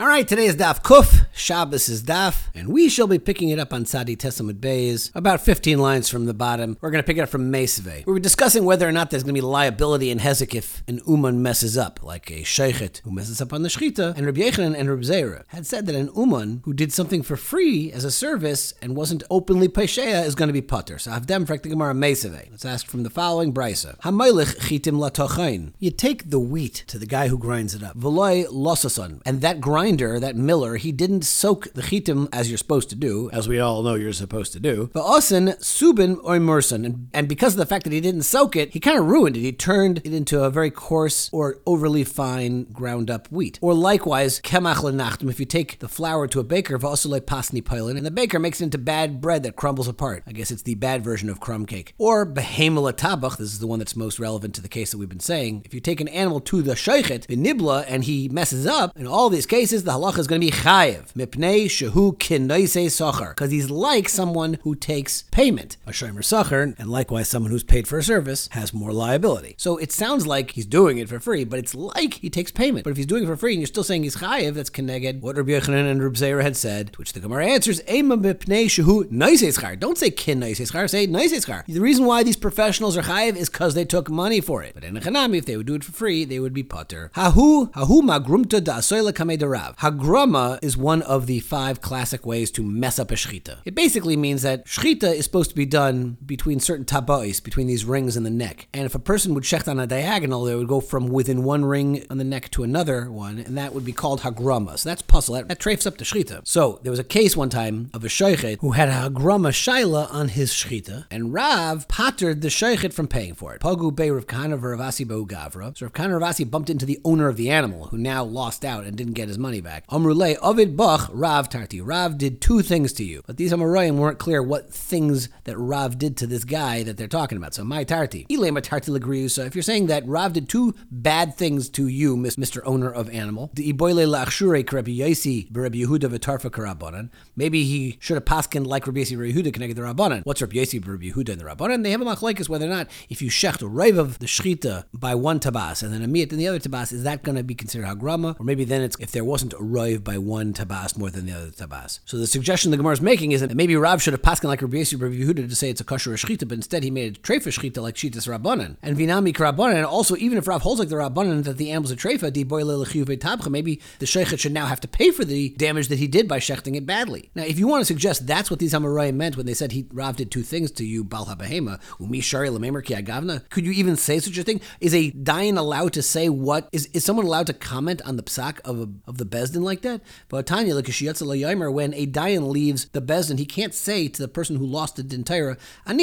All right, today is Daf Kuf, Shabbos is Daf, and we shall be picking it up on Sadi Tesamud Bays, about 15 lines from the bottom. We're going to pick it up from Mesve. We were discussing whether or not there's going to be liability in Hezek if an Uman messes up, like a Sheikhet who messes up on the Shechita, and Rabbi Yochanan and Rabbi Zera had said that an Uman who did something for free as a service and wasn't openly Pesheya is going to be Putter. So Havdem Frek the Gemara. Let's ask from the following Brisa. Chitim. You take the wheat to the guy who grinds it up. Veloy losason. And that grinder, that miller, he didn't soak the chitim as you're supposed to do, as we all know you're supposed to do. But osin subin or and, because of the fact that he didn't soak it, he kind of ruined it. He turned it into a very coarse or overly fine ground up wheat. Or likewise, kemach lenachtim, if you take the flour to a baker, v'osule pasni pilin, and the baker makes it into bad bread that crumbles apart. I guess it's the bad version of crumb cake. Or behemel tabach, this is the one that's most relevant to the case that we've been saying. If you take an animal to the sheichet, the nibla, and he messes up, in all these cases, the halacha is going to be chayiv. Mipnei shehu kinoise socher. Because he's like someone who takes payment. A shomer socher, and likewise someone who's paid for a service, has more liability. So it sounds like he's doing it for free, but it's like he takes payment. But if he's doing it for free and you're still saying he's chayiv, that's keneged what Rabbi Yochanan and Rabbi Zera had said, which the Gemara answers, Ema mipnei shehu noise schar. Don't say kin noise schar, say noise schar. The reason why these professionals are chayiv is because they took money for it. But in a chanami, if they would do it for free, they would be potter. Hahu, hahu magrumta da soila kamedarav. Hagrama is one of the five classic ways to mess up a shechita. It basically means that shechita is supposed to be done between certain tabais, between these rings in the neck. And if a person would shecht on a diagonal, they would go from within one ring on the neck to another one, and that would be called hagrama. So that's puzzle. That, that up the shechita. So there was a case one time of a sheichet who had a hagrama shaila on his shechita, and Rav pattered the sheichet from paying for it. Pagu Bey Rav Ravasi Bo Gavra. So Rav Kahana Ravasi bumped into the owner of the animal, who now lost out and didn't get his money back. Ovid Rav Tarti. Rav did two things to you, but these Amoraim weren't clear what things that Rav did to this guy that they're talking about. So my Tarti. Ilema Tarti. If you're saying that Rav did two bad things to you, Mr. Owner of Animal, Karabanan. Maybe he should have paskin like Rabbi Rabbi Yehuda connected the Rabbanan. What's Rabbi Yosi Rabbi Yehuda and the Rabbanan? They have a machlekes whether or not if you shecht a of the shchita by one tabas and then a meat in the other tabas, is that going to be considered hagrama? Or maybe then it's if there wasn't a rave by one tabas more than the other tabas. So the suggestion the Gemara is making is that maybe Rav should have paskin like Rabbi Yossi Yehuda to say it's a kosher shchita, but instead he made a trefa shchita like shitas rabbanan and vinami karabanan. And also, even if Rav holds like the rabbanan that the animal's a trefa, di tabcha, maybe the sheikhet should now have to pay for the damage that he did by shechting it badly. Now, if you want to suggest that's what these Amoraim meant when they said he Rav did two things to you, bal habahema umi shari lamemer ki agavna, could you even say such a thing? Is a dayan allowed to say what is is someone allowed to comment on the psak of a, of the bezdin like that? But Tanya, when a dayan leaves the bezdin, he can't say to the person who lost the dintira, I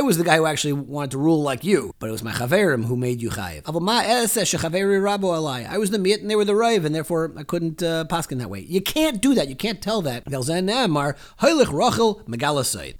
was the guy who actually wanted to rule like you, but it was my chaverim who made you chayiv. I was the miet and they were the raiv, and therefore I couldn't uh, paskin that way. You can't do that. You can't tell that. So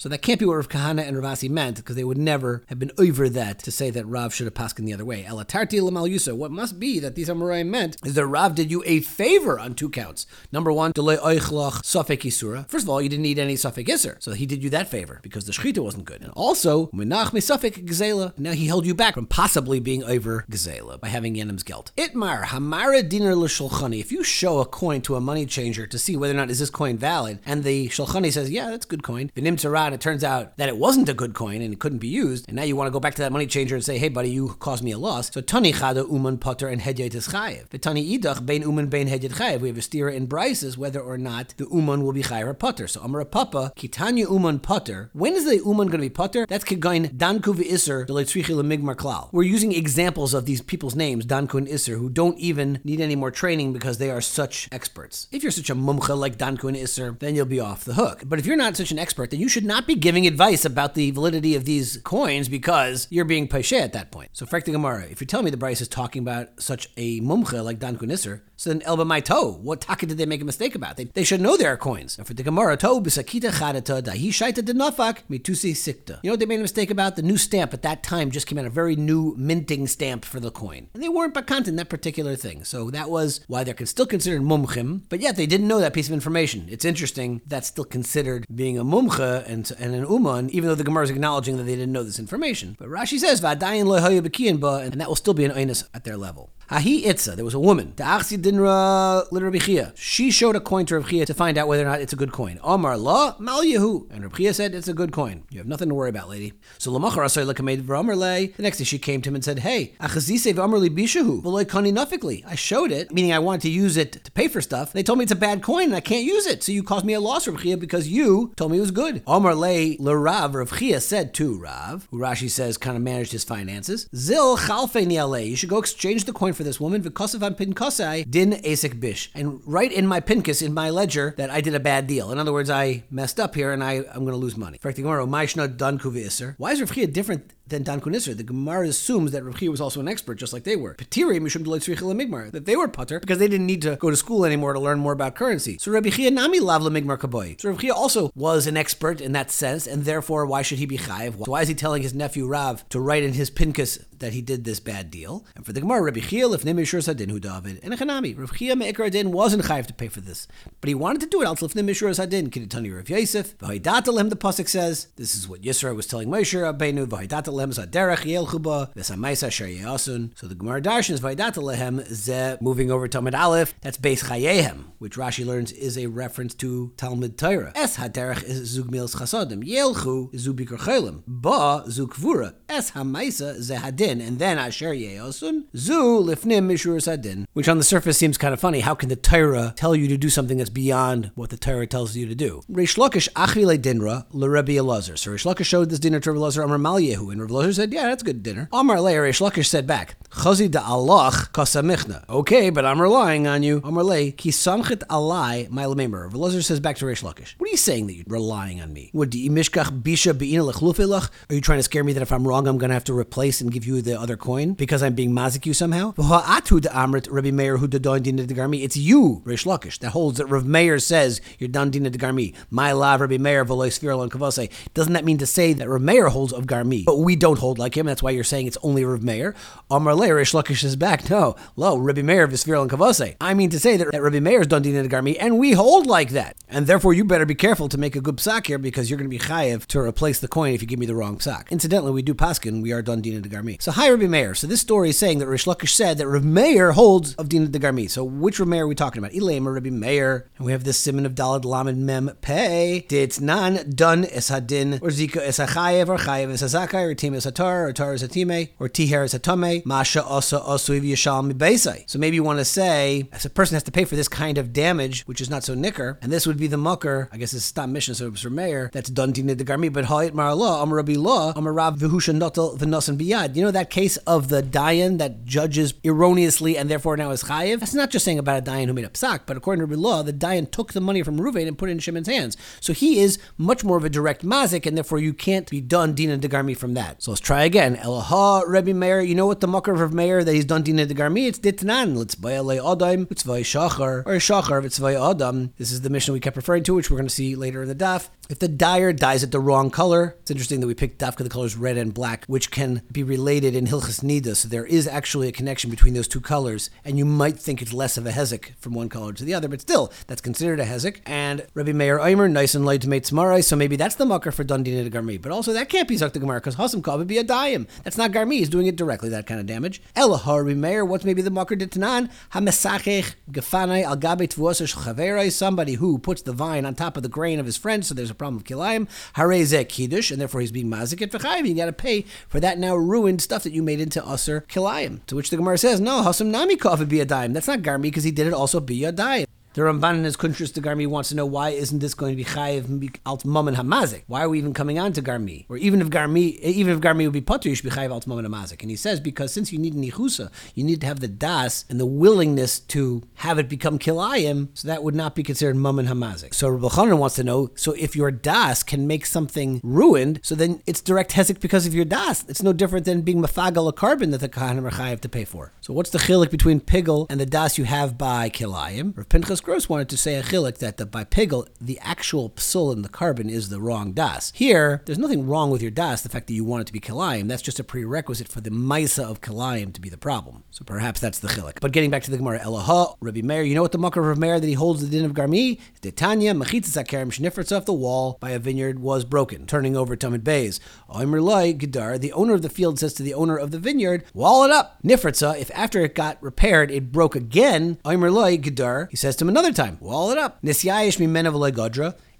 that can't be what Rav Kahana and Ravasi meant, because they would never have been over that to say that Rav should have paskin the other way. What must be that these Amoraim meant is that Rav did you a favor on two counts. Number one, delay oichlach safek isura. First of all, you didn't need any safek iser, so he did you that favor because the shechita wasn't good. And also, menach misafek gzela. Now he held you back from possibly being over gzela by having yenim's guilt. Itmar hamara dinar l'shulchani. If you show a coin to a money changer to see whether or not is this coin valid, and the shulchani says, yeah, that's good coin. Vinim tzara, it turns out that it wasn't a good coin and it couldn't be used, and now you want to go back to that money changer and say, hey, buddy, you caused me a loss. So tani chada uman potter and hedyet is chayiv. V'tani idach bein uman bein hedyet chayiv. We have a stira in Brises whether or not the uman will be chayiv or potter. So amar papa kitanya uman potter. When is the uman going to be potter? That's kegain danku v'iser lemigmar klal. We're using examples of these people's names, danku and iser, who don't even need any more training because they are such experts. If you're such a mumcha like danku and iser, then you'll be off the hook. But if you're not such an expert, then you should not be giving advice about the validity of these coins because you're being paishe at that point. So, Frek Gemara, if you tell me the Brisa is talking about such a mumcha like Dan Kunisser, so then Elba my toe, what taka did they make a mistake about? They, they should know there are coins. For the Gemara, toe bisakita chadata dahi shaita denafak mitusi sikta. You know what they made a mistake about? The new stamp at that time just came out, a very new minting stamp for the coin. And they weren't bakant in that particular thing. So that was why they're still considered mumchim, but yet they didn't know that piece of information. It's interesting that's still considered being a mumcha and, and an uman, even though the Gemara is acknowledging that they didn't know this information. But Rashi says, and that will still be an oinus at their level. Hahi Itza, there was a woman. Da'achsi dinra l'Rabbi She showed a coin to Rabbi to find out whether or not it's a good coin. Omar la mal yehu. And Rabbi said, it's a good coin. You have nothing to worry about, lady. So Lamachar asay lekamed v'amar The next day she came to him and said, hey, achazise v'amar li bishahu v'loy kani nafikli. I showed it, meaning I wanted to use it to pay for stuff. They told me it's a bad coin and I can't use it. So you caused me a loss, Rabbi because you told me it was good. Omar le l'Rav, Rav said to Rav, who Rashi says kind of managed his finances, Zil chalfe niale. You should go exchange the coin for this woman. V'kosav an pinkosai din asik bish. And write in my pinkus, in my ledger, that I did a bad deal. In other words, I messed up here and I, I'm going to lose money. Why is Rav different than Dan Kunisr. The Gemara assumes that Rav was also an expert, just like they were. Petiri mishum migmar that they were putter because they didn't need to go to school anymore to learn more about currency. So Rabbi Chia nami lav migmar kaboy. So Rav also was an expert in that sense, and therefore why should he be chayiv? So why is he telling his nephew Rav to write in his pinkas that he did this bad deal? And for the Gemara, Rabbi Chia if nimishur sadin hu David and echanami. Rav Chia meikar din wasn't chayiv to pay for this, but he wanted to do it. Also, if nimishur sadin, Kidatani Rav Yosef. The pasuk says this is what Yisra was telling Moshe Rabbeinu Sher Yasun. So the Gemara Darshan is Vaidata Lehem Ze moving over Talmud Aleph. That's Beis Chayehem, which Rashi learns is a reference to Talmud Torah. Es Haderech is Zug Mils Chasodim. Yelchu is Chelim. Ba Zug Kvura. Es Hamaisa Ze Hadin. And then Asher Yasun. Zu Lifnim Mishur Sadin. Which on the surface seems kind of funny. How can the Torah tell you to do something that's beyond what the Torah tells you to do? Reish Lakish Achile Dinra L'Rebbe Elazar. So Reish Lakish showed this dinner to Elazar Amar Malyehu. And Rabbi Elazar said, yeah, that's good dinner. Amar Le Reish Lakish said back, Chazi da Allah kasamichna. Okay, but I'm relying on you. Amar Le ki samchit alai my lememer. Velazar says back to Reish Lakish. What are you saying that you're relying on me? What bisha beina? Are you trying to scare me that if I'm wrong, I'm going to have to replace and give you the other coin because I'm being mazik you somehow? Atu da amrit Rabbi Meir who dadon dina degarmi. It's you, Reish Lakish, that holds that Rav Meir says you're done dina degarmi. My lav Rabbi Meir v'loy svirlon kavase. Doesn't that mean to say that Rav Meir holds of garmi, but we don't hold like him? That's why you're saying it's only Rav Meir. Amar Le, Rish Lakish is back. No, lo, Rabbi Meir Visfir and Kavase. I mean to say that, that Rabbi is Dundin and Garmi, and we hold like that. And therefore, you better be careful to make a good psak here because you're going to be chayiv to replace the coin if you give me the wrong psak. Incidentally, we do paskin, we are Dundin and Garmi. So, hi, Rabbi Meir. So, this story is saying that Rish Lakish said that Rabbi Meir holds of Dina de Garmi. So, which Rabbi Meir are we talking about? Ilema, Rabbi Meir. And we have this simon of Dalad Lamed Mem Pei. Did nan done esadin or zika esachayev or chayev esazakai or tim esatar or tar esatime or tiher esatame masha asa asuiv yashal mibeisai. So maybe you want to say, as a person has to pay for this kind of damage, which is not so nicker, and this would be the mucker, I guess it's stop mission, so it's for mayor, that's done dina de garmi, but hayit mar law, am rabbi law, am rav vihusha notel v'nosan biyad. You know that case of the dayan that judges erroneously and therefore now is chayiv? That's not just saying about a dayan who made a psak, but according to law, the dayan took the money from Ruvain and put it in Shimon's hands. So he is much more of a direct mazik, and therefore you can't be done dina de garmi from that. So let's try again. Elaha, Rabbi Meir, you know what the mucker of Meir that he's done dina de garmi? It's ditnan. Let's buy a adam, it's shachar, or shachar, it's adam. This is the mission we kept referring to, which we're going to see later in the daf. If the dyer dyes it the wrong color, it's interesting that we picked dafka the colors red and black, which can be related in Hilchas Nida. So there is actually a connection between those two colors, and you might think it's less of a hezek from one color to the other, but still, that's considered a hezek. And Rabbi Meir Eimer, nice and light to smarai, so maybe that's the mucker for Dundina de Garmi. But also, that can't be Zakta Gemara, because Hasam Would be a dayim. That's not Garmi, he's doing it directly, that kind of damage. Elahar Meir, what's maybe the mucker de Tanan? Hamesachech Gefanai Al Gabe Tvuosa somebody who puts the vine on top of the grain of his friend, so there's a problem of kilayim. Hareze kiddush, and therefore he's being mazik v'chayim. You got to pay for that now ruined stuff that you made into usher kilayim. To which the Gemara says, no, hasam nami kofit be a dime. That's not garmi because he did it also be a dime. The Ramban in his Kuntrus to Garmi wants to know why isn't this going to be chayiv alt and hamazik? Why are we even coming on to Garmi? Or even if Garmi, even if Garmi would be potter, you should be chayiv alt and hamazik. And he says because since you need nichusa, you need to have the das and the willingness to have it become kilayim, so that would not be considered and hamazik. So Rabbi wants to know, so if your das can make something ruined, so then it's direct hezek because of your das. It's no different than being mafagal a carbon that the kahanim are chayiv to pay for. So what's the chilik between pigel and the das you have by kilayim? Rav Pinchas Gross wanted to say a chilik that the, by pigel, the actual psul in the carbon is the wrong das. Here, there's nothing wrong with your das, the fact that you want it to be kilayim. That's just a prerequisite for the maisa of kilayim to be the problem. So perhaps that's the chilik. But getting back to the Gemara, Elaha, Rabbi Meir, you know what the makar of Meir that he holds the din of Garmi? Detanya, Mechitzas Akarim, Shnifritz off the wall by a vineyard was broken, turning over Tamid Bays. Oimer Gedar, the owner of the field says to the owner of the vineyard, wall it up. Nifritza, if after it got repaired, it broke again. Loy. He says to him another time, wall it up.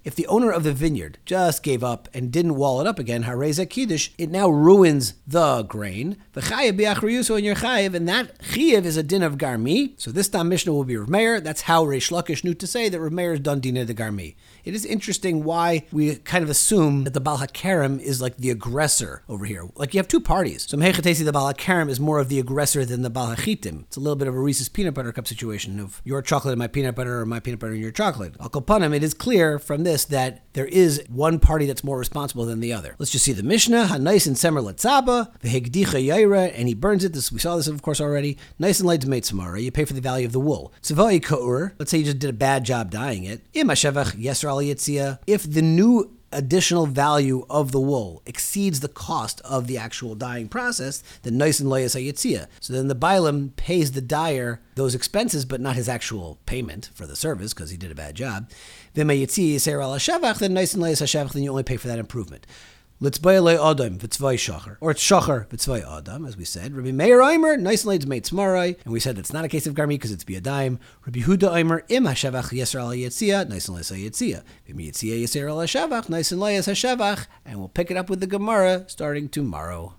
If the owner of the vineyard just gave up and didn't wall it up again, it now ruins the grain. And your and that chayev is a din of garmi. So this time Mishnah will be Rav Meir. That's how Reish Lakish knew to say that Rav Meir is done din of the garmi. It is interesting why we kind of assume that the Baal HaKerem is like the aggressor over here. Like you have two parties. So Mehechatesi, the Baal HaKerem is more of the aggressor than the Baal HaChitim. It's a little bit of a Reese's peanut butter cup situation of your chocolate and my peanut butter or my peanut butter and your chocolate. Al Kopanim, it is clear from this that there is one party that's more responsible than the other. Let's just see the Mishnah. Hanais and Semer Letzaba, Vehegdicha Yaira, and he burns it. This we saw this of course already. Nice and light to Samara. You pay for the value of the wool. Tzavai Kaur. Let's say you just did a bad job dyeing it. Im Hashevach If the new additional value of the wool exceeds the cost of the actual dyeing process, then nice and layas hayitzia. So then the bailam pays the dyer those expenses, but not his actual payment for the service because he did a bad job. Then nice and layas then you only pay for that improvement. Litzbayale Adam v'tzvay shachar. Or it's shachar v'tzvay Adam, as we said. Rabbi Meir Eimer, nice and late made tmarai. And we said it's not a case of garmi because it's biadaim. Rabbi Huda Eimer, im hashavach yisra al yitzia, nice and late yitzia. Im yitzia yisra al hashavach, nice and late hashavach. And we'll pick it up with the Gemara starting tomorrow.